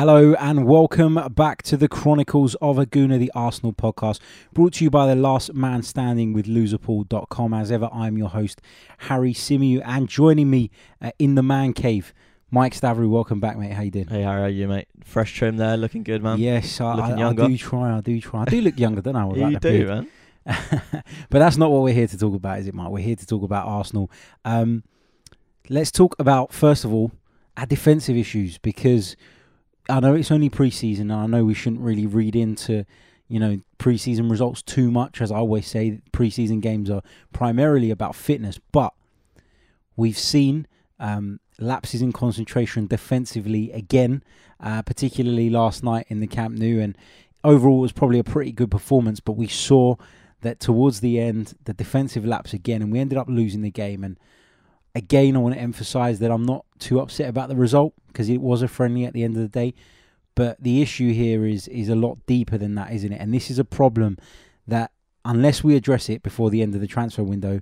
Hello and welcome back to the Chronicles of a Gooner, the Arsenal podcast, brought to you by the last man standing with loserpool.com. As ever, I'm your host, Harry Symeou, and joining me uh, in the man cave, Mike Stavrou. Welcome back, mate. How you doing? Hey, how are you, mate? Fresh trim there, looking good, man. Yes, I, Looking I, I do try. I do try. I do look younger, don't I? Yeah, you do, beard? man. but that's not what we're here to talk about, is it, Mike? We're here to talk about Arsenal. Um, let's talk about first of all our defensive issues because I know it's only preseason, and I know we shouldn't really read into you know preseason results too much. As I always say, preseason games are primarily about fitness, but we've seen um, lapses in concentration defensively again, uh, particularly last night in the Camp Nou, and overall it was probably a pretty good performance. But we saw that towards the end, the defensive lapse again, and we ended up losing the game. And again, I want to emphasize that I'm not too upset about the result because it was a friendly at the end of the day. But the issue here is is a lot deeper than that, isn't it? And this is a problem that unless we address it before the end of the transfer window,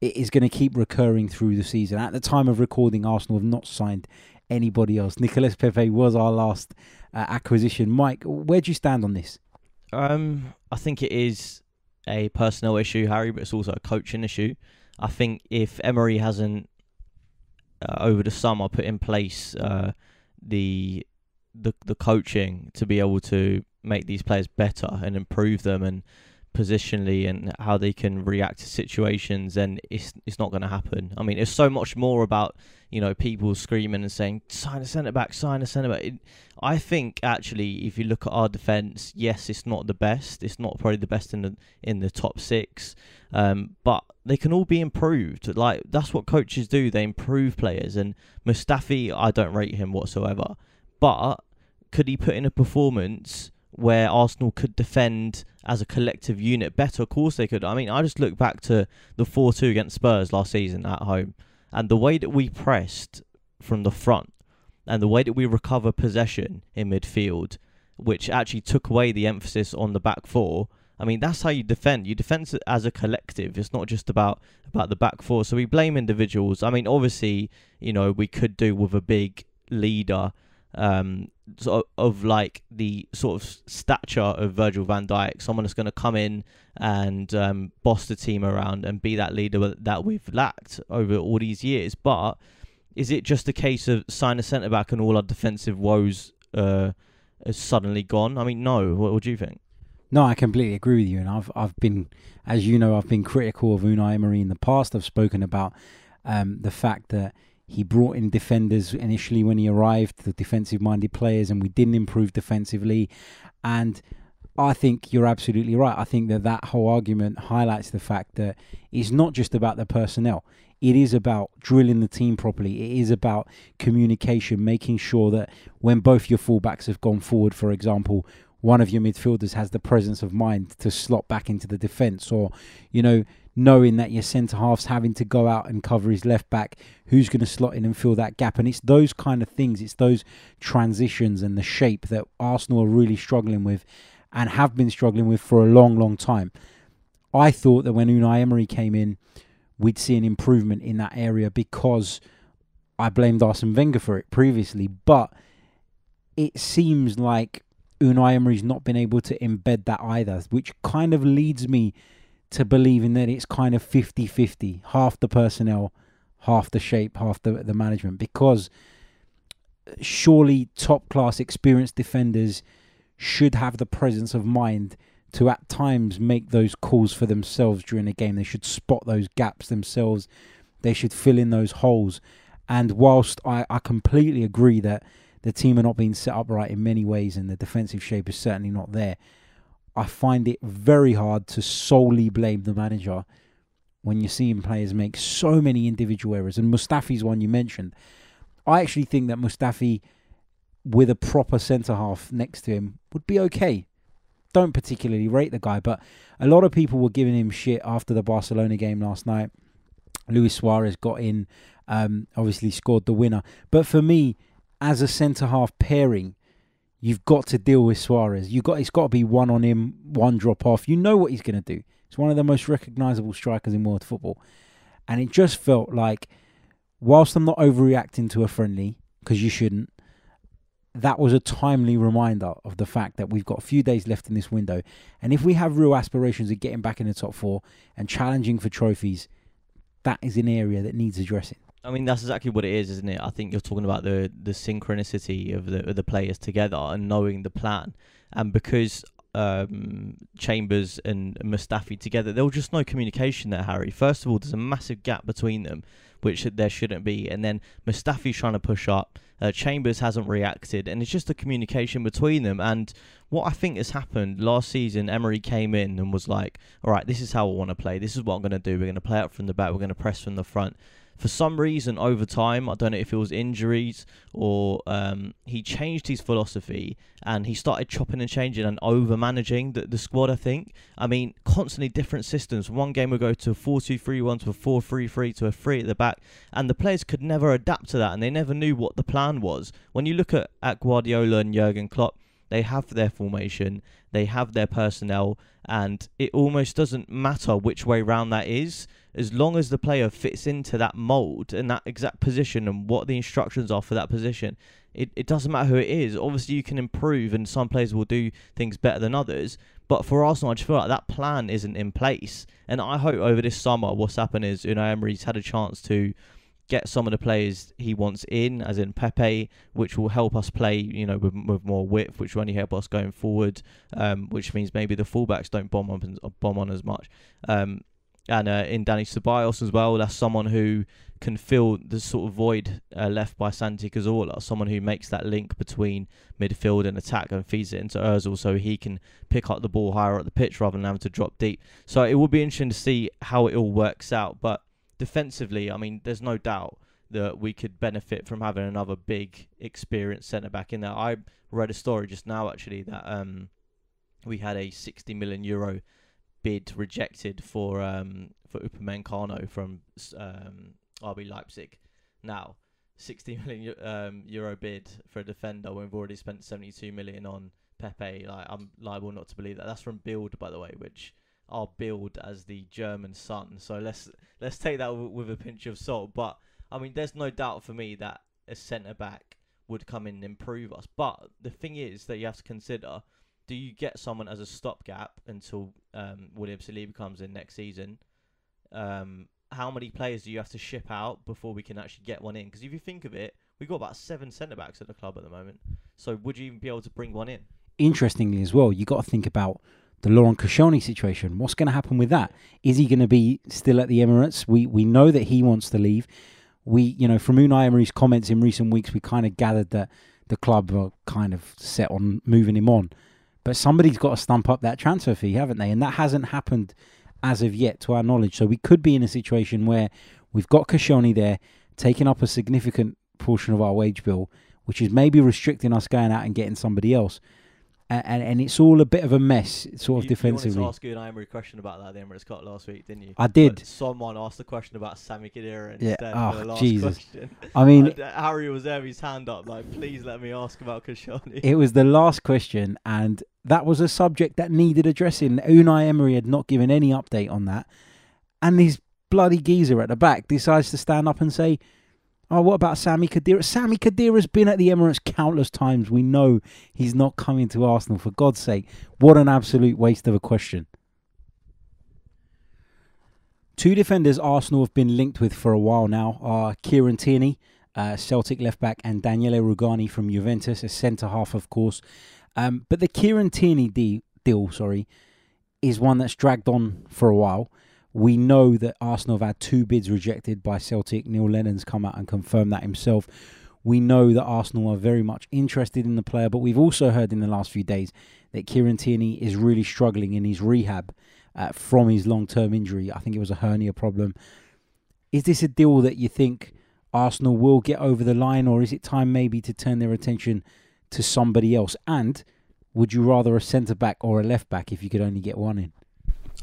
it is going to keep recurring through the season. At the time of recording, Arsenal have not signed anybody else. Nicolas Pepe was our last uh, acquisition. Mike, where do you stand on this? Um, I think it is a personnel issue, Harry, but it's also a coaching issue. I think if Emery hasn't uh, over the summer put in place uh, the the the coaching to be able to make these players better and improve them and positionally and how they can react to situations, then it's it's not going to happen. I mean, it's so much more about you know people screaming and saying sign a centre back, sign a centre back. It, I think actually, if you look at our defence, yes, it's not the best. It's not probably the best in the in the top six, um, but they can all be improved. Like that's what coaches do. They improve players. And Mustafi, I don't rate him whatsoever. But could he put in a performance where Arsenal could defend as a collective unit better? Of course they could. I mean, I just look back to the four-two against Spurs last season at home, and the way that we pressed from the front and the way that we recover possession in midfield, which actually took away the emphasis on the back four. I mean, that's how you defend. You defend as a collective. It's not just about about the back four. So we blame individuals. I mean, obviously, you know, we could do with a big leader um, sort of, of like the sort of stature of Virgil van Dijk, someone that's going to come in and um, boss the team around and be that leader that we've lacked over all these years. But is it just a case of sign a centre back and all our defensive woes uh, is suddenly gone? I mean, no. What, what do you think? No, I completely agree with you, and I've I've been, as you know, I've been critical of Unai Emery in the past. I've spoken about um, the fact that he brought in defenders initially when he arrived, the defensive-minded players, and we didn't improve defensively. And I think you're absolutely right. I think that that whole argument highlights the fact that it's not just about the personnel. It is about drilling the team properly. It is about communication, making sure that when both your fullbacks have gone forward, for example, one of your midfielders has the presence of mind to slot back into the defence, or you know, knowing that your centre half's having to go out and cover his left back, who's going to slot in and fill that gap? And it's those kind of things, it's those transitions and the shape that Arsenal are really struggling with and have been struggling with for a long, long time. I thought that when Unai Emery came in, we'd see an improvement in that area because I blamed Arsene Wenger for it previously, but it seems like Unai Emery's not been able to embed that either, which kind of leads me to believing that it's kind of 50-50, half the personnel, half the shape, half the, the management, because uh, surely top class experienced defenders should have the presence of mind to at times make those calls for themselves during a game. They should spot those gaps themselves. They should fill in those holes. And whilst I, I completely agree that the team are not being set up right in many ways and the defensive shape is certainly not there, I find it very hard to solely blame the manager when you're seeing players make so many individual errors. And Mustafi's one you mentioned. I actually think that Mustafi, with a proper centre half next to him, would be okay. Don't particularly rate the guy, but a lot of people were giving him shit after the Barcelona game last night. Luis Suarez got in, um, obviously scored the winner. But for me, as a centre half pairing, you've got to deal with Suarez. You got it's got to be one on him, one drop off. You know what he's going to do. He's one of the most recognisable strikers in world football, and it just felt like, whilst I'm not overreacting to a friendly because you shouldn't, that was a timely reminder of the fact that we've got a few days left in this window. And if we have real aspirations of getting back in the top four and challenging for trophies, that is an area that needs addressing. I mean, that's exactly what it is, isn't it? I think you're talking about the the synchronicity of the of the players together and knowing the plan. And because um, Chambers and Mustafi together, there was just no communication there, Harry. First of all, there's a massive gap between them, which there shouldn't be. And then Mustafi's trying to push up. Uh, Chambers hasn't reacted, and it's just the communication between them. And what I think has happened last season, Emery came in and was like, "All right, this is how I want to play. This is what I'm going to do. We're going to play up from the back. We're going to press from the front." For some reason over time, I don't know if it was injuries or um, he changed his philosophy and he started chopping and changing and over managing the, the squad. I think. I mean, constantly different systems. One game would go to a 4 2 3 1 to a 4 3 3 to a 3 at the back, and the players could never adapt to that and they never knew what the plan was. When you look at, at Guardiola and Jurgen Klopp, they have their formation, they have their personnel, and it almost doesn't matter which way round that is as long as the player fits into that mold and that exact position and what the instructions are for that position, it, it doesn't matter who it is. Obviously, you can improve, and some players will do things better than others. But for Arsenal, I just feel like that plan isn't in place. And I hope over this summer, what's happened is Unai Emery's had a chance to get some of the players he wants in, as in Pepe, which will help us play, you know, with, with more width, which will only help us going forward. Um, which means maybe the fullbacks don't bomb on bomb on as much. Um, and uh, in Dani Ceballos as well. That's someone who can fill the sort of void uh, left by Santi Cazorla, someone who makes that link between midfield and attack and feeds it into Ozil so he can pick up the ball higher up the pitch rather than having to drop deep. So it will be interesting to see how it all works out. But defensively, I mean, there's no doubt that we could benefit from having another big, experienced centre back in there. I read a story just now actually that um, we had a 60 million euro bid rejected for um, for Upamecano from um, RB Leipzig. Now, 60 million um, euro bid for a defender when we've already spent 72 million on Pepe. Like I'm liable not to believe that. That's from Bild, by the way, which are Bild as the German Sun. So let's let's take that w- with a pinch of salt. But I mean, there's no doubt for me that a centre back would come in and improve us. But the thing is that you have to consider do you get someone as a stopgap until um, William Saliba comes in next season? Um, how many players do you have to ship out before we can actually get one in? Because if you think of it, we've got about seven centre backs at the club at the moment. So would you even be able to bring one in? Interestingly, as well, you've got to think about the Laurent Koscielny situation. What's going to happen with that? Is he going to be still at the Emirates? We we know that he wants to leave. We, you know, from Unai Emery's comments in recent weeks, we kind of gathered that the club are kind of set on moving him on. But somebody's got to stump up that transfer fee, haven't they? And that hasn't happened as of yet, to our knowledge. So we could be in a situation where we've got Koscielny there taking up a significant portion of our wage bill, which is maybe restricting us going out and getting somebody else and, and, and it's all a bit of a mess, sort of you, defensively. You wanted to ask an Emery question about that at the Emirates Cup last week, didn't you? I did. But someone asked a question about Sami Khedira yeah. instead oh, for the ah, last Jesus. question. I mean, Harry was there with his hand up, like, please let me ask about Koscielny. It was the last question, and that was a subject that needed addressing. Unai Emery had not given any update on that, and this bloody geezer at the back decides to stand up and say, Oh, what about Sami Khedira? Sami Khedira's been at the Emirates countless times. We know he's not coming to Arsenal, for God's sake. What an absolute waste of a question. Two defenders Arsenal have been linked with for a while now are Kieran Tierney, uh, Celtic left back, and Daniele Rugani from Juventus, a centre half, of course. Um, but the Kieran Tierney de- deal, sorry, is one that's dragged on for a while. We know that Arsenal have had two bids rejected by Celtic. Neil Lennon's come out and confirmed that himself. We know that Arsenal are very much interested in the player, but we've also heard in the last few days that Kieran Tierney is really struggling in his rehab uh, from his long term injury. I think it was a hernia problem. Is this a deal that you think Arsenal will get over the line, or is it time maybe to turn their attention to somebody else? And would you rather a centre back or a left back if you could only get one in?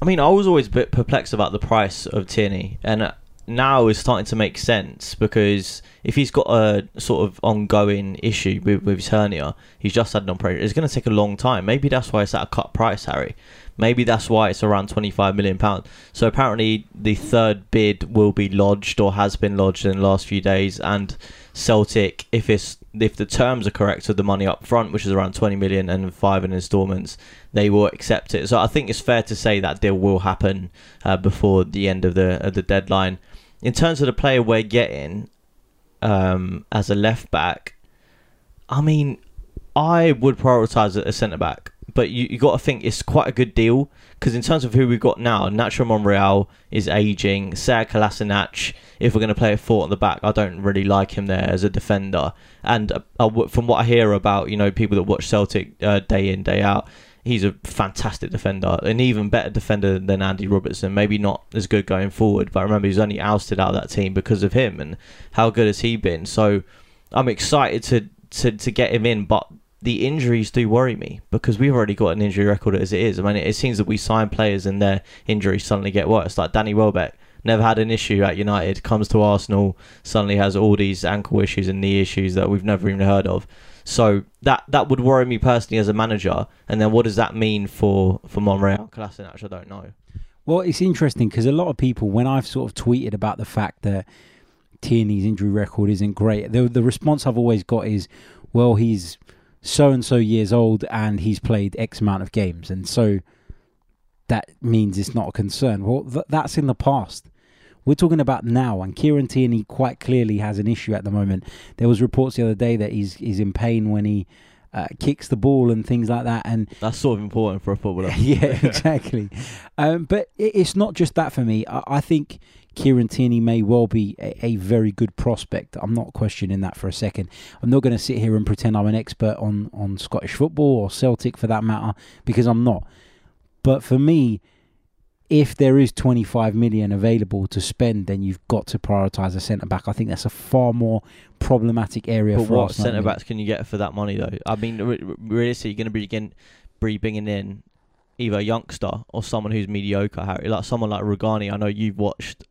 I mean, I was always a bit perplexed about the price of Tierney, and uh, now it's starting to make sense because if he's got a sort of ongoing issue with, with his hernia, he's just had an operation. It's going to take a long time. Maybe that's why it's at a cut price, Harry. Maybe that's why it's around twenty-five million pounds. So apparently, the third bid will be lodged or has been lodged in the last few days, and Celtic, if it's if the terms are correct of the money up front, which is around 20 million and five in instalments, they will accept it. So I think it's fair to say that deal will happen uh, before the end of the of the deadline. In terms of the player we're getting um, as a left back, I mean, I would prioritise a centre back, but you you got to think it's quite a good deal because in terms of who we've got now, Nacho Monreal is aging. Sead Kolasinac, if we're going to play a four on the back, I don't really like him there as a defender. And uh from what I hear about you know people that watch Celtic uh, day in day out, he's a fantastic defender, an even better defender than Andy Robertson. Maybe not as good going forward, but I remember he's only ousted out of that team because of him. And how good has he been? So I'm excited to to, to get him in, but the injuries do worry me because we've already got an injury record as it is. I mean, it seems that we sign players and their injuries suddenly get worse. Like Danny Welbeck, never had an issue at United, comes to Arsenal, suddenly has all these ankle issues and knee issues that we've never even heard of. So that that would worry me personally as a manager. And then what does that mean for for Monreal Kolasinac? I don't know. Well, it's interesting because a lot of people, when I've sort of tweeted about the fact that Tierney's injury record isn't great, the the response I've always got is, well, he's so and so years old and he's played X amount of games, and so that means it's not a concern. Well, th- that's in the past. We're talking about now, and Kieran Tierney quite clearly has an issue at the moment. There was reports the other day that he's he's in pain when he uh, kicks the ball and things like that, and that's sort of important for a footballer. yeah, exactly. um, but it, it's not just that for me. I, I think Kieran Tierney may well be a, a, very good prospect. I'm not questioning that for a second. I'm not going to sit here and pretend I'm an expert on, on Scottish football or Celtic for that matter, because I'm not. But for me, if there is 25 million available to spend, then you've got to prioritise a centre back. I think that's a far more problematic area but for what centre backs can you get for that money though? I mean, realistically, you're going to be again, be bringing in either a youngster or someone who's mediocre. Harry, like someone like Rugani. I know you've watched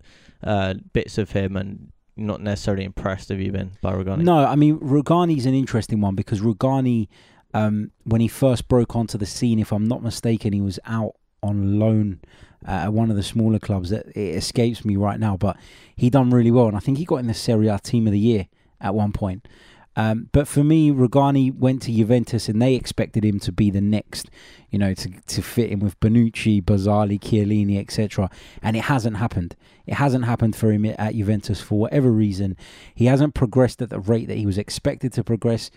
uh, bits of him and not necessarily impressed. Have you been by Rugani? No, I mean Rugani's an interesting one because Rugani, um, when he first broke onto the scene, if I'm not mistaken, he was out on loan uh, at one of the smaller clubs. That it escapes me right now, but he done really well, and I think he got in the Serie A Team of the Year at one point. Um, but for me, Rugani went to Juventus and they expected him to be the next, you know, to, to fit in with Bonucci, Barzagli, Chiellini, etc. And it hasn't happened. It hasn't happened for him at Juventus for whatever reason. He hasn't progressed at the rate that he was expected to progress.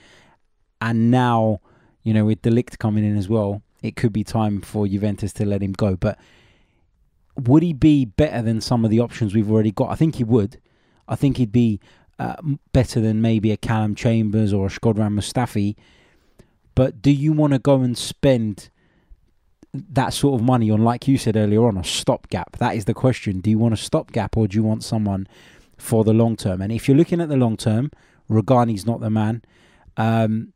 And now, you know, with De Ligt coming in as well, it could be time for Juventus to let him go. But would he be better than some of the options we've already got? I think he would. I think he'd be uh, better than maybe a Calum Chambers or a Shkodran Mustafi. But do you want to go and spend that sort of money on, like you said earlier on, a stopgap? That is the question. Do you want a stopgap or do you want someone for the long term? And if you're looking at the long term, Rugani's not the man. Um,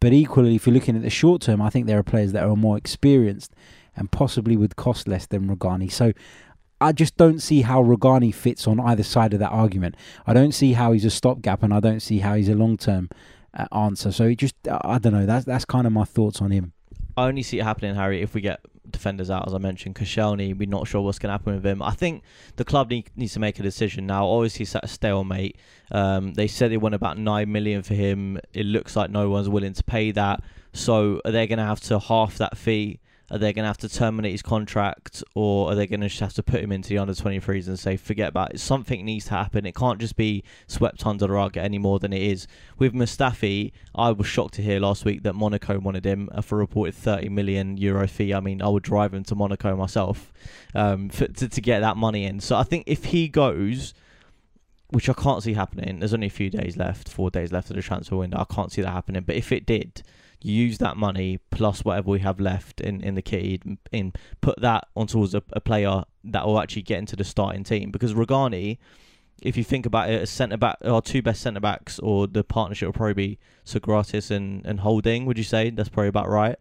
but equally, if you're looking at the short term, I think there are players that are more experienced and possibly would cost less than Rugani. So I just don't see how Rugani fits on either side of that argument. I don't see how he's a stopgap, and I don't see how he's a long term uh, answer. So it just, I don't know. That's that's kind of my thoughts on him. I only see it happening, Harry, if we get defenders out, as I mentioned. Koscielny, we're not sure what's going to happen with him. I think the club need, needs to make a decision now. Obviously, it's at a stalemate. Um, they said they want about nine million for him. It looks like no one's willing to pay that. So they're going to have to half that fee? Are they going to have to terminate his contract, or are they going to just have to put him into the under 23s and say, forget about it? Something needs to happen. It can't just be swept under the rug any more than it is. With Mustafi, I was shocked to hear last week that Monaco wanted him for a reported 30 million euro fee. I mean, I would drive him to Monaco myself um, for, to, to get that money in. So I think if he goes which I can't see happening. There's only a few days left, four days left of the transfer window. I can't see that happening. But if it did, use that money plus whatever we have left in, in the kitty in put that on towards a, a player that will actually get into the starting team because Rugani if you think about it, a centre back, our two best centre backs, or the partnership will probably be Sokratis and, and Holding. Would you say that's probably about right?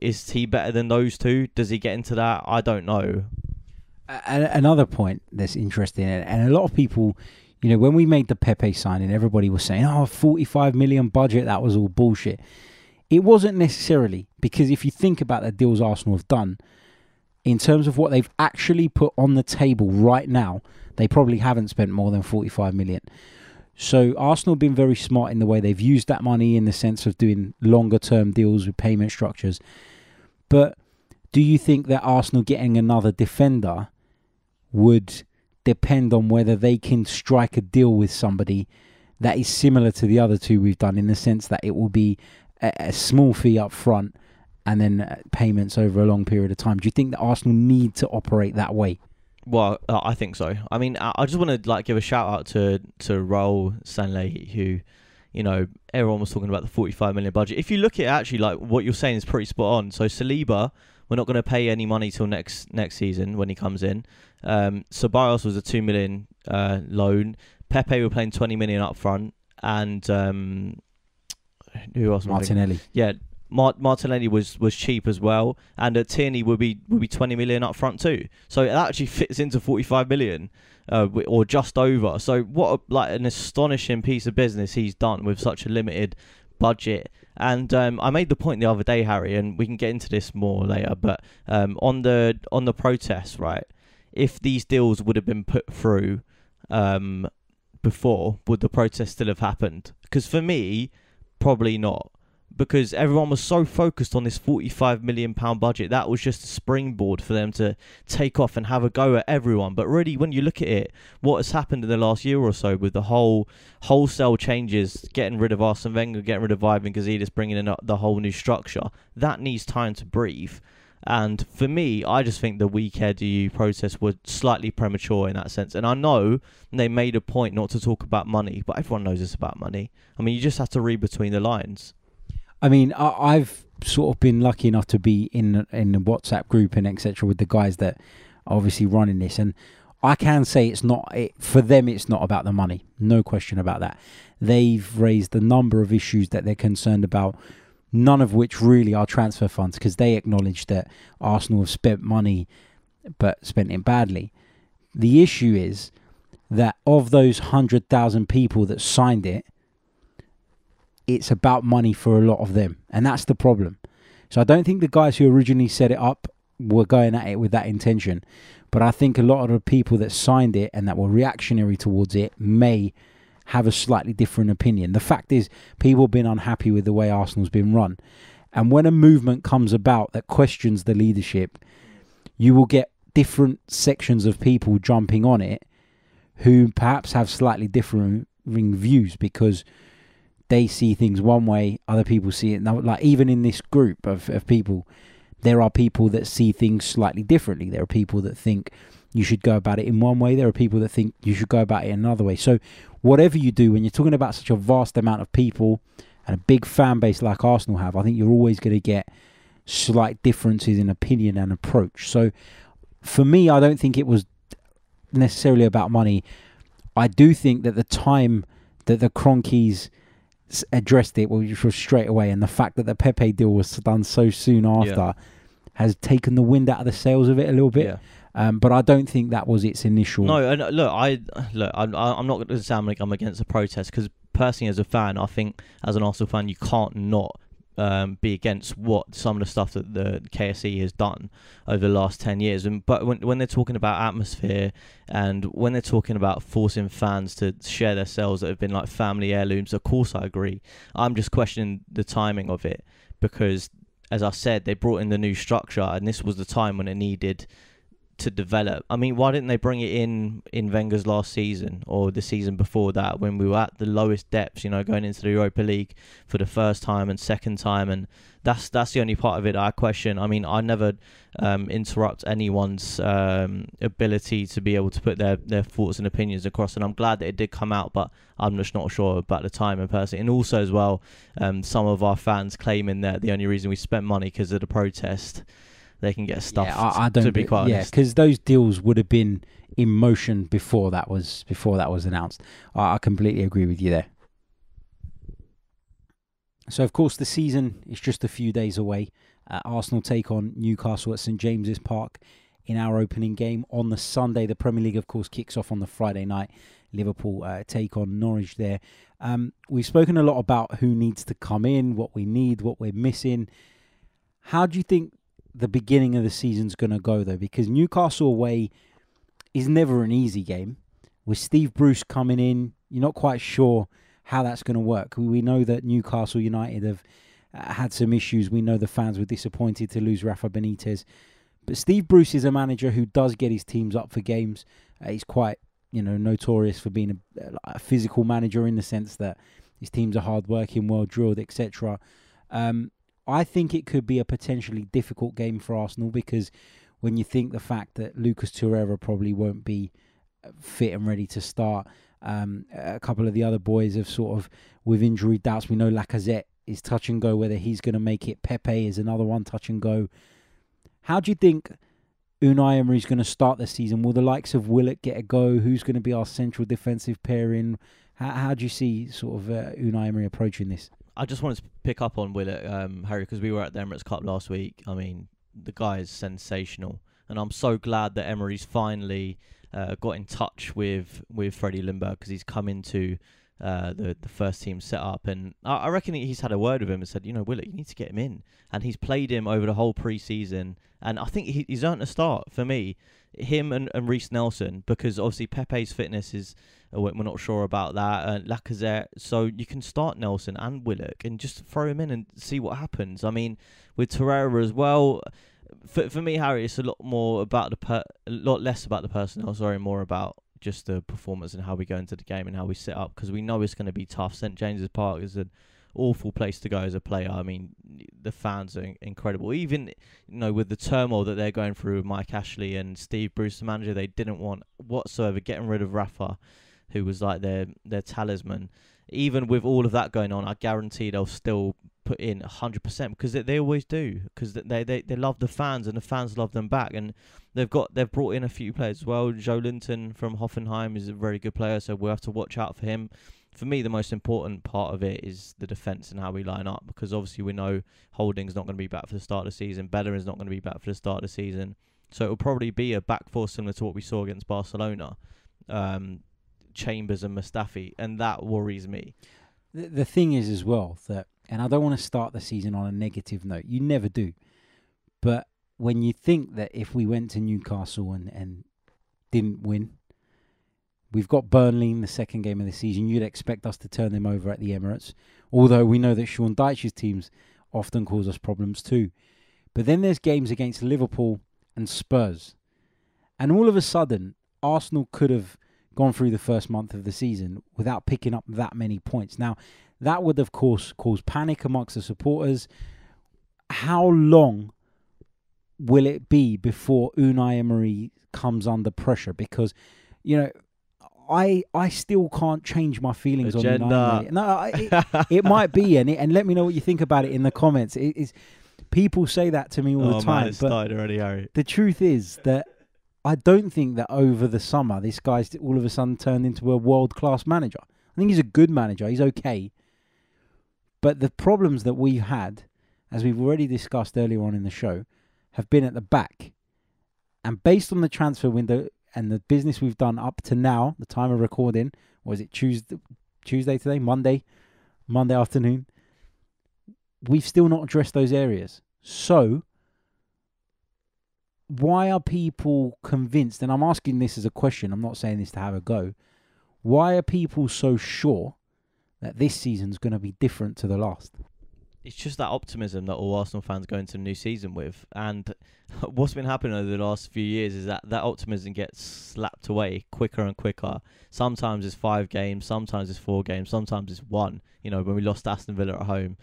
Is he better than those two? Does he get into that? I don't know. Another point that's interesting, and a lot of people, you know, when we made the Pepe signing, everybody was saying, "Oh, 45 million budget, that was all bullshit." It wasn't necessarily because if you think about the deals Arsenal have done, in terms of what they've actually put on the table right now, they probably haven't spent more than 45 million. So Arsenal have been very smart in the way they've used that money in the sense of doing longer term deals with payment structures. But do you think that Arsenal getting another defender would depend on whether they can strike a deal with somebody that is similar to the other two we've done in the sense that it will be a, a small fee up front and then uh, payments over a long period of time? Do you think that Arsenal need to operate that way? Well, uh, I think so. I mean, I, just want to like give a shout out to to Raul Sanllehi, who, you know, everyone was talking about the 45 million budget. If you look at actually like what you're saying is pretty spot on. So Saliba, we're not going to pay any money till next next season when he comes in. Um, Ceballos was a two million uh, loan. Pepe were playing 20 million up front, and um, who else? am I thinking? Martinelli. Yeah, Mart- Martinelli was was cheap as well, and uh, Tierney would be would be twenty million up front too. So it actually fits into forty five million, uh, or just over. So what a, like an astonishing piece of business he's done with such a limited budget. And um, I made the point the other day, Harry, and we can get into this more later. But um, on the on the protests, right? If these deals would have been put through um, before, would the protest still have happened? Because for me, probably not because everyone was so focused on this 45 million pound budget that was just a springboard for them to take off and have a go at everyone. But really when you look at it what has happened in the last year or so with the whole wholesale changes getting rid of Arsene Wenger getting rid of Ivan Gazidis bringing in the whole new structure that needs time to breathe and for me, I just think the We Care Do You protests were slightly premature in that sense. And I know they made a point not to talk about money, but everyone knows it's about money. I mean, you just have to read between the lines. I mean, I, I've sort of been lucky enough to be in in the WhatsApp group and etc. with the guys that are obviously running this, and I can say it's not it, for them. It's not about the money, no question about that. They've raised a number of issues that they're concerned about, none of which really are transfer funds because they acknowledge that Arsenal have spent money, but spent it badly. The issue is that of those hundred thousand people that signed it, it's about money for a lot of them, and that's the problem. So I don't think the guys who originally set it up were going at it with that intention, but I think a lot of the people that signed it and that were reactionary towards it may have a slightly different opinion. The fact is, people have been unhappy with the way Arsenal's been run, and when a movement comes about that questions the leadership, you will get different sections of people jumping on it who perhaps have slightly differing views because they see things one way, other people see it now. Like even in this group of, of people, there are people that see things slightly differently. There are people that think you should go about it in one way. There are people that think you should go about it another way. So whatever you do, when you're talking about such a vast amount of people and a big fan base like Arsenal have, I think you're always going to get slight differences in opinion and approach. So for me, I don't think it was necessarily about money. I do think that the time that the Kroenkes addressed it, which was straight away, and the fact that the Pepe deal was done so soon after, has taken the wind out of the sails of it a little bit. Yeah. Um, but I don't think that was its initial. No, and uh, look, I look, I'm, I'm not going to sound like I'm against the protest because personally, as a fan, I think as an Arsenal fan, you can't not um, be against what some of the stuff that the KSE has done over the last ten years. And but when when they're talking about atmosphere and when they're talking about forcing fans to share their cells that have been like family heirlooms, of course I agree. I'm just questioning the timing of it because, as I said, they brought in the new structure, and this was the time when it needed to develop. I mean, why didn't they bring it in in Wenger's last season or the season before that when we were at the lowest depths? You know, going into the Europa League for the first time and second time, and that's that's the only part of it I question. I mean, I never um, interrupt anyone's um, ability to be able to put their their thoughts and opinions across, and I'm glad that it did come out, but I'm just not sure about the time and person. And also as well, um, some of our fans claiming that the only reason we spent money because of the protest. They can get stuffed. Yeah, I, I don't to be be- quite yeah, honest. because those deals would have been in motion before that was before that was announced. I, I completely agree with you there. So of course the season is just a few days away. Uh, Arsenal take on Newcastle at St James's Park in our opening game on the Sunday. The Premier League, of course, kicks off on the Friday night. Liverpool uh, take on Norwich there. Um, we've spoken a lot about who needs to come in, what we need, what we're missing. How do you think the beginning of the season's going to go though? Because Newcastle away is never an easy game. With Steve Bruce coming in, You're not quite sure how that's going to work. We, know that Newcastle United have uh, had some issues. We know the fans were disappointed to lose Rafa Benitez. But Steve Bruce is a manager who does get his teams up for games. Uh, he's quite, you know, notorious for being a, a, physical manager in the sense that his teams are hard-working, well drilled, etc. Um, I think it could be a potentially difficult game for Arsenal because when you think the fact that Lucas Torreira probably won't be uh, fit and ready to start, um, a couple of the other boys have sort of with injury doubts. We know Lacazette is touch and go whether he's going to make it. Pepe is another one touch and go. How do you think Unai Emery is going to start the season? Will the likes of Willock get a go? Who's going to be our central defensive pairing? How, how do you see sort of uh, Unai Emery approaching this? I just wanted to pick up on Willock, um, Harry, because we were at the Emirates Cup last week. I mean, the guy is sensational, and I'm so glad that Emery's finally uh, got in touch with with Freddie Ljungberg because he's come into uh, the the first team setup, and I, I reckon he's had a word with him and said, you know, Willock, you need to get him in, and he's played him over the whole preseason, and I think he, he's earned a start for me, him and and Reiss Nelson, because obviously Pepe's fitness is uh, we're not sure about that, uh, Lacazette, so you can start Nelson and Willock and just throw him in and see what happens. I mean, with Torreira as well. For for me, Harry, it's a lot more about the per- a lot less about the personnel. Sorry, more about just the performance and how we go into the game and how we set up because we know it's going to be tough. St James's Park is an awful place to go as a player. I mean, the fans are incredible. Even you know with the turmoil that they're going through with Mike Ashley and Steve Bruce, the manager, they didn't want whatsoever getting rid of Rafa, who was like their their talisman. Even with all of that going on, I guarantee they'll still put in 100% because they, they always do because they, they they love the fans and the fans love them back and they've got they've brought in a few players as well. Joelinton from Hoffenheim is a very good player so we'll have to watch out for him. For me the most important part of it is the defence and how we line up because obviously we know Holding's not going to be back for the start of the season Beller is not going to be back for the start of the season. So it will probably be a back four similar to what we saw against Barcelona um, Chambers and Mustafi and that worries me. The, the thing is as well that and I don't want to start the season on a negative note. You never do. But when you think that if we went to Newcastle and, and didn't win, we've got Burnley in the second game of the season. You'd expect us to turn them over at the Emirates. Although we know that Sean Dyche's teams often cause us problems too. But then there's games against Liverpool and Spurs. And all of a sudden, Arsenal could have gone through the first month of the season without picking up that many points. Now, that would, of course, cause panic amongst the supporters. How long will it be before Unai Emery comes under pressure? Because, you know, I I still can't change my feelings Agenda. on Unai Emery. No, it, it might be, and it, and let me know what you think about it in the comments. It is people say that to me all oh, the time. Man, it's but already, Harry. The truth is that I don't think that over the summer this guy's all of a sudden turned into a world class manager. I think he's a good manager. He's okay. But the problems that we've had, as we've already discussed earlier on in the show, have been at the back. And based on the transfer window and the business we've done up to now, the time of recording, was it Tuesday, Tuesday today, Monday, Monday afternoon, we've still not addressed those areas. So, why are people convinced? And I'm asking this as a question, I'm not saying this to have a go. Why are people so sure that this season's going to be different to the last. It's just that optimism that all Arsenal fans go into the new season with, and what's been happening over the last few years is that that optimism gets slapped away quicker and quicker. Sometimes it's five games, sometimes it's four games, sometimes it's one. You know, when we lost Aston Villa at home,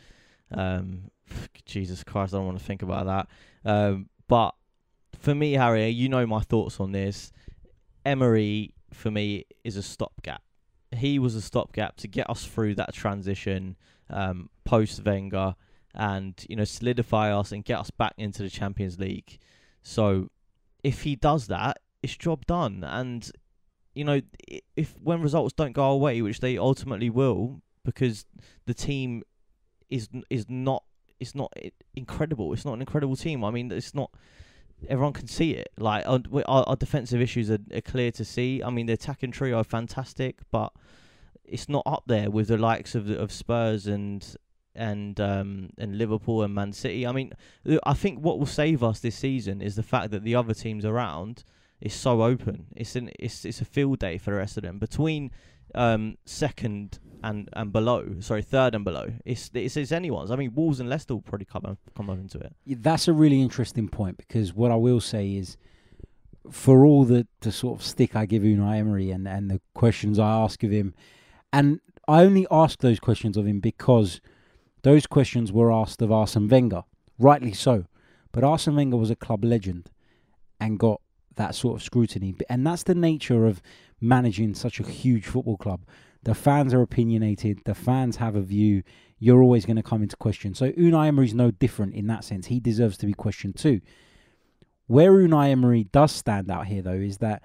um, Jesus Christ, I don't want to think about that. Um, but for me, Harry, you know my thoughts on this. Emery, for me, is a stopgap he was a stopgap to get us through that transition um, post Wenger and you know solidify us and get us back into the Champions League. So if he does that, it's job done. And you know if when results don't go away, which they ultimately will, because the team is is not it's not incredible. It's not an incredible team. I mean, it's not everyone can see it. Like our, our, defensive issues are, are, clear to see. I mean, the attacking trio are fantastic, but it's not up there with the likes of of Spurs and and um, and Liverpool and Man City. I mean, I think what will save us this season is the fact that the other teams around is so open. It's an it's it's a field day for the rest of them. Between um, second and and below. Sorry, third and below. It's it's, it's anyone's. I mean, Wolves and Leicester will probably come come up into it. Yeah, That's a really interesting point because what I will say is, for all the, the sort of stick I give Unai Emery and, and the questions I ask of him, and I only ask those questions of him because those questions were asked of Arsene Wenger, rightly so. But Arsene Wenger was a club legend and got that sort of scrutiny. And that's the nature of managing such a huge football club. The fans are opinionated, the fans have a view, you're always going to come into question. So Unai Emery is no different in that sense. He deserves to be questioned too. Where Unai Emery does stand out here, though, is that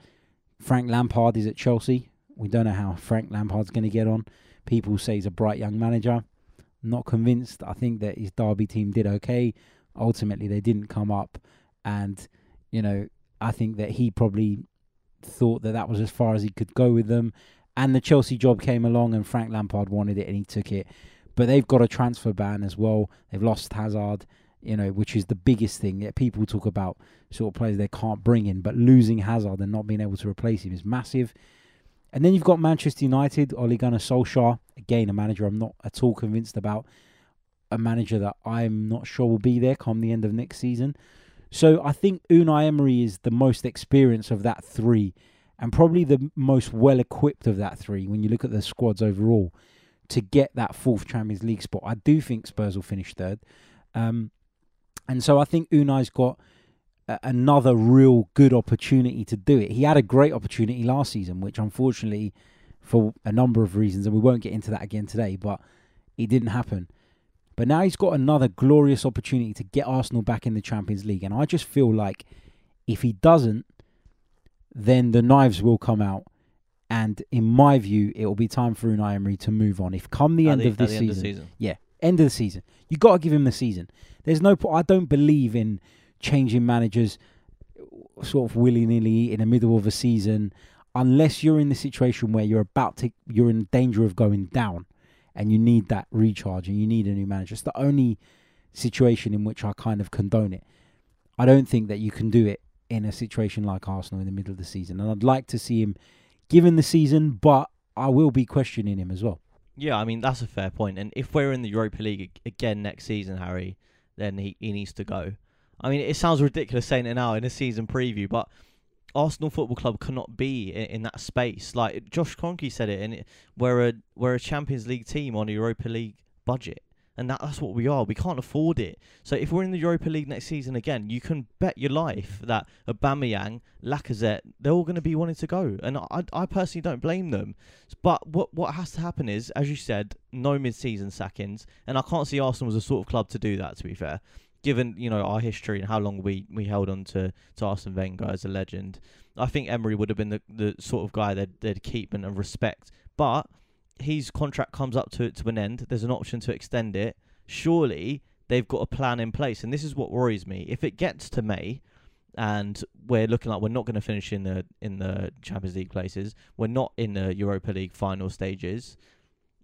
Frank Lampard is at Chelsea. We don't know how Frank Lampard's going to get on. People say he's a bright young manager. Not convinced. I think that his Derby team did okay. Ultimately, they didn't come up, and you know, I think that he probably thought that that was as far as he could go with them. And the Chelsea job came along, and Frank Lampard wanted it, and he took it. But they've got a transfer ban as well. They've lost Hazard, you know, which is the biggest thing that people talk about. Sort of players they can't bring in, but losing Hazard and not being able to replace him is massive. And then you've got Manchester United, Ole Gunnar Solskjaer, again a manager I'm not at all convinced about, a manager that I'm not sure will be there come the end of next season. So I think Unai Emery is the most experienced of that three, and probably the most well equipped of that three when you look at the squads overall to get that fourth Champions League spot. I do think Spurs will finish third, um, and so I think Unai's got a- another real good opportunity to do it. He had a great opportunity last season, which unfortunately, for a number of reasons, and we won't get into that again today, but it didn't happen. But now he's got another glorious opportunity to get Arsenal back in the Champions League. And I just feel like if he doesn't, then the knives will come out. And in my view, it will be time for Unai Emery to move on. If come the end the, of this the season, end of the season. end of the season, you got to give him the season. There's no. po- I don't believe in changing managers sort of willy nilly in the middle of a season, unless you're in the situation where you're about to, you're in danger of going down, and you need that recharge and you need a new manager. It's the only situation in which I kind of condone it. I don't think that you can do it in a situation like Arsenal in the middle of the season, and I'd like to see him given the season, but I will be questioning him as well. Yeah, I mean that's a fair point. And if we're in the Europa League again next season, Harry, then he, he needs to go. I mean, it sounds ridiculous saying it now in a season preview, but Arsenal Football Club cannot be in, in that space. Like Josh Kroenke said it, and it, we're a we're a Champions League team on a Europa League budget, and that, that's what we are. We can't afford it. So if we're in the Europa League next season again, you can bet your life that Aubameyang, Lacazette, they're all going to be wanting to go, and I I personally don't blame them. But what what has to happen is, as you said, no mid-season sackings, and I can't see Arsenal as a sort of club to do that. To be fair, given you know our history and how long we, we held on to, to Arsene Wenger as a legend, I think Emery would have been the, the sort of guy they'd, they'd keep and respect. But his contract comes up to to an end. There's an option to extend it. Surely they've got a plan in place, and this is what worries me. If it gets to May, and we're looking like we're not going to finish in the in the Champions League places, we're not in the Europa League final stages,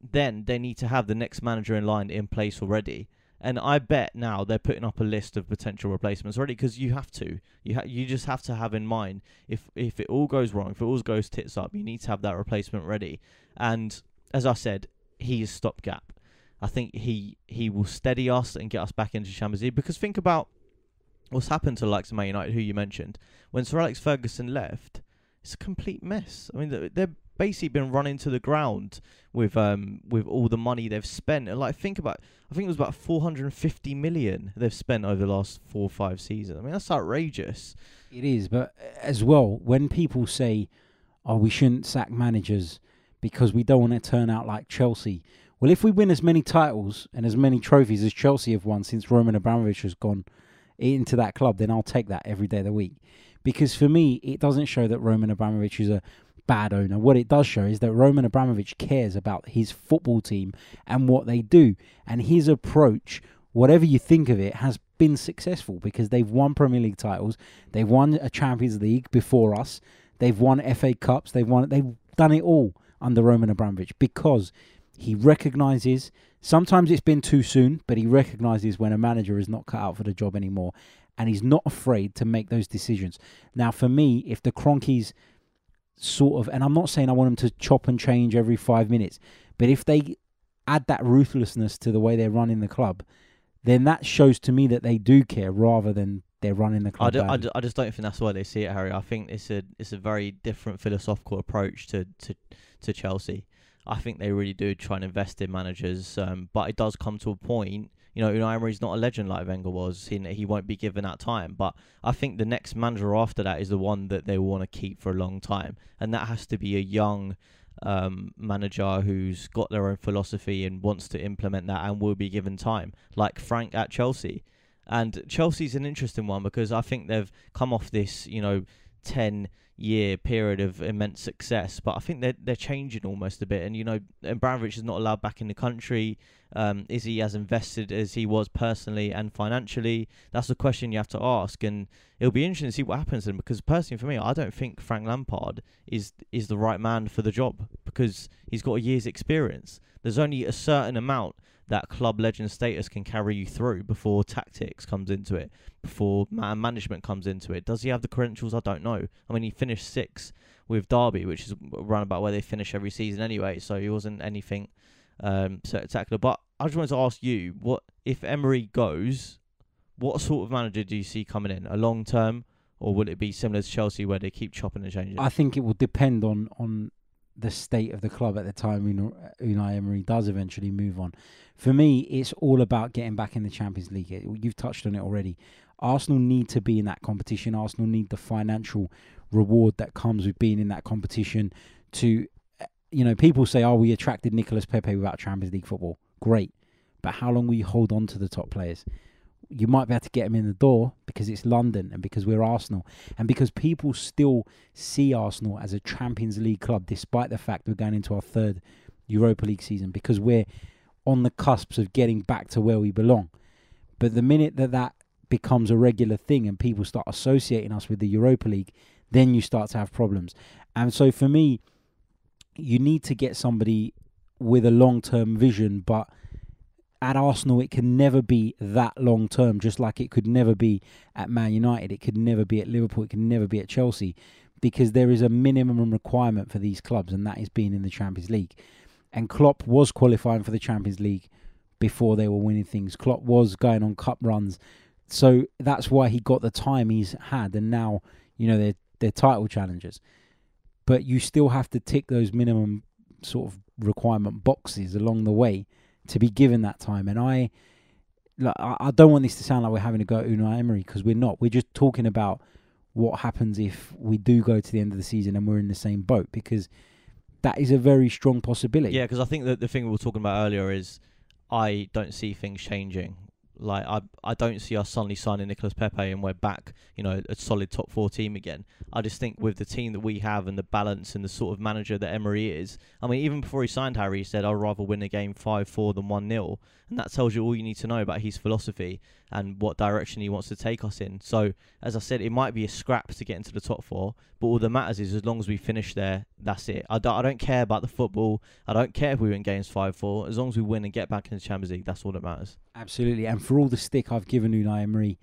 then they need to have the next manager in line in place already. And I bet now they're putting up a list of potential replacements already because you have to. You ha- you just have to have in mind if if it all goes wrong, if it all goes tits up, you need to have that replacement ready. And as I said, he is stopgap. I think he he will steady us and get us back into Champions League because think about what's happened to the likes of Man United, who you mentioned. When Sir Alex Ferguson left, it's a complete mess. I mean, they- they've basically been run into the ground with um with all the money they've spent. And like, think about, I think it was about 450 million they've spent over the last four or five seasons. I mean, that's outrageous. It is, but as well, when people say, "Oh, we shouldn't sack managers because we don't want to turn out like Chelsea," well, if we win as many titles and as many trophies as Chelsea have won since Roman Abramovich has gone into that club, then I'll take that every day of the week. Because for me, it doesn't show that Roman Abramovich is a bad owner. What it does show is that Roman Abramovich cares about his football team and what they do, and his approach, whatever you think of it, has been successful because they've won Premier League titles. They've won a Champions League before us. They've won FA Cups. They've won. They've done it all under Roman Abramovich because he recognizes. Sometimes it's been too soon, but he recognizes when a manager is not cut out for the job anymore, and he's not afraid to make those decisions. Now, for me, if the Kroenkes sort of, and I'm not saying I want them to chop and change every five minutes, but if they add that ruthlessness to the way they're running the club, then that shows to me that they do care rather than they're running the club. I, do, I, do, I just don't think that's why they see it, Harry. I think it's a it's a very different philosophical approach to to, to Chelsea. I think they really do try and invest in managers, um, but it does come to a point. You know, Unai Emery's not a legend like Wenger was. He, he won't be given that time. But I think the next manager after that is the one that they want to keep for a long time, and that has to be a young um, manager who's got their own philosophy and wants to implement that and will be given time, like Frank at Chelsea. And Chelsea's an interesting one because I think they've come off this, you know, 10 year period of immense success, but I think they're, they're changing almost a bit. And, you know, Abramovich is not allowed back in the country. Um, is he as invested as he was personally and financially? That's a question you have to ask. And it'll be interesting to see what happens then because personally for me, I don't think Frank Lampard is, is the right man for the job because he's got a year's experience. There's only a certain amount that club legend status can carry you through before tactics comes into it, before man management comes into it. Does he have the credentials? I don't know. I mean, he finished sixth with Derby, which is around about where they finish every season anyway, so he wasn't anything um, spectacular. But I just wanted to ask you, what if Emery goes? What sort of manager do you see coming in? A long term, or will it be similar to Chelsea where they keep chopping and changing? I think it will depend on on the state of the club at the time when Unai Emery does eventually move on. For me, it's all about getting back in the Champions League. You've touched on it already. Arsenal need to be in that competition. Arsenal need the financial reward that comes with being in that competition. To, eh, you know, people say, "Oh, we attracted Nicolas Pepe without Champions League football." Great, but how long will you hold on to the top players? You might be able to get him in the door because it's London and because we're Arsenal and because people still see Arsenal as a Champions League club despite the fact we're going into our third Europa League season because we're on the cusps of getting back to where we belong. But the minute that that becomes a regular thing and people start associating us with the Europa League, then you start to have problems. And so for me, you need to get somebody with a long term vision, but at Arsenal, it can never be that long term, just like it could never be at Man United. It could never be at Liverpool. It can never be at Chelsea because there is a minimum requirement for these clubs, and that is being in the Champions League. And Klopp was qualifying for the Champions League before they were winning things. Klopp was going on cup runs. So that's why he got the time he's had. And now, you know, they're, they're title challengers. But you still have to tick those minimum sort of requirement boxes along the way to be given that time. And I, like, I don't want this to sound like we're having to go at Unai Emery because we're not. We're just talking about what happens if we do go to the end of the season and we're in the same boat because that is a very strong possibility. Yeah, because I think that the thing we were talking about earlier is I don't see things changing like I I don't see us suddenly signing Nicolas Pepe and we're back, you know, a solid top four team again. I just think with the team that we have and the balance and the sort of manager that Emery is, I mean, even before he signed Harry, he said I'd rather win a game five four than one 0 and that tells you all you need to know about his philosophy and what direction he wants to take us in. So, as I said, it might be a scrap to get into the top four, but all that matters is as long as we finish there, that's it. I don't, I don't care about the football. I don't care if we win games 5 4. As long as we win and get back in the Champions League, that's all that matters. Absolutely. And for all the stick I've given Unai Emery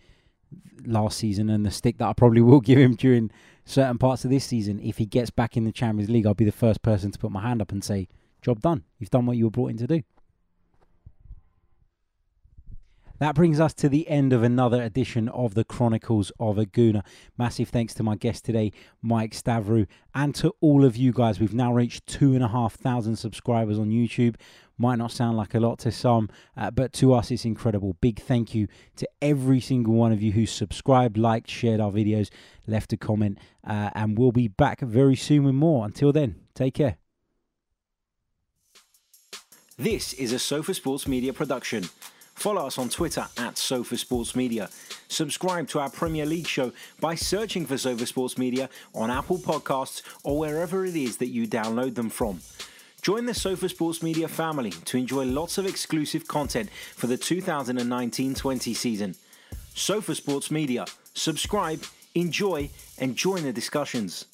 last season and the stick that I probably will give him during certain parts of this season, if he gets back in the Champions League, I'll be the first person to put my hand up and say, Job done. You've done what you were brought in to do. That brings us to the end of another edition of the Chronicles of a Gooner. Massive thanks to my guest today, Mike Stavrou, and to all of you guys. We've now reached two and a half thousand subscribers on YouTube. Might not sound like a lot to some, uh, but to us it's incredible. Big thank you to every single one of you who subscribed, liked, shared our videos, left a comment, uh, and we'll be back very soon with more. Until then, take care. This is a Sofa Sports Media production. Follow us on Twitter at Sofa Sports Media. Subscribe to our Premier League show by searching for Sofa Sports Media on Apple Podcasts or wherever it is that you download them from. Join the Sofa Sports Media family to enjoy lots of exclusive content for the 2019 20 season. Sofa Sports Media. Subscribe, enjoy, and join the discussions.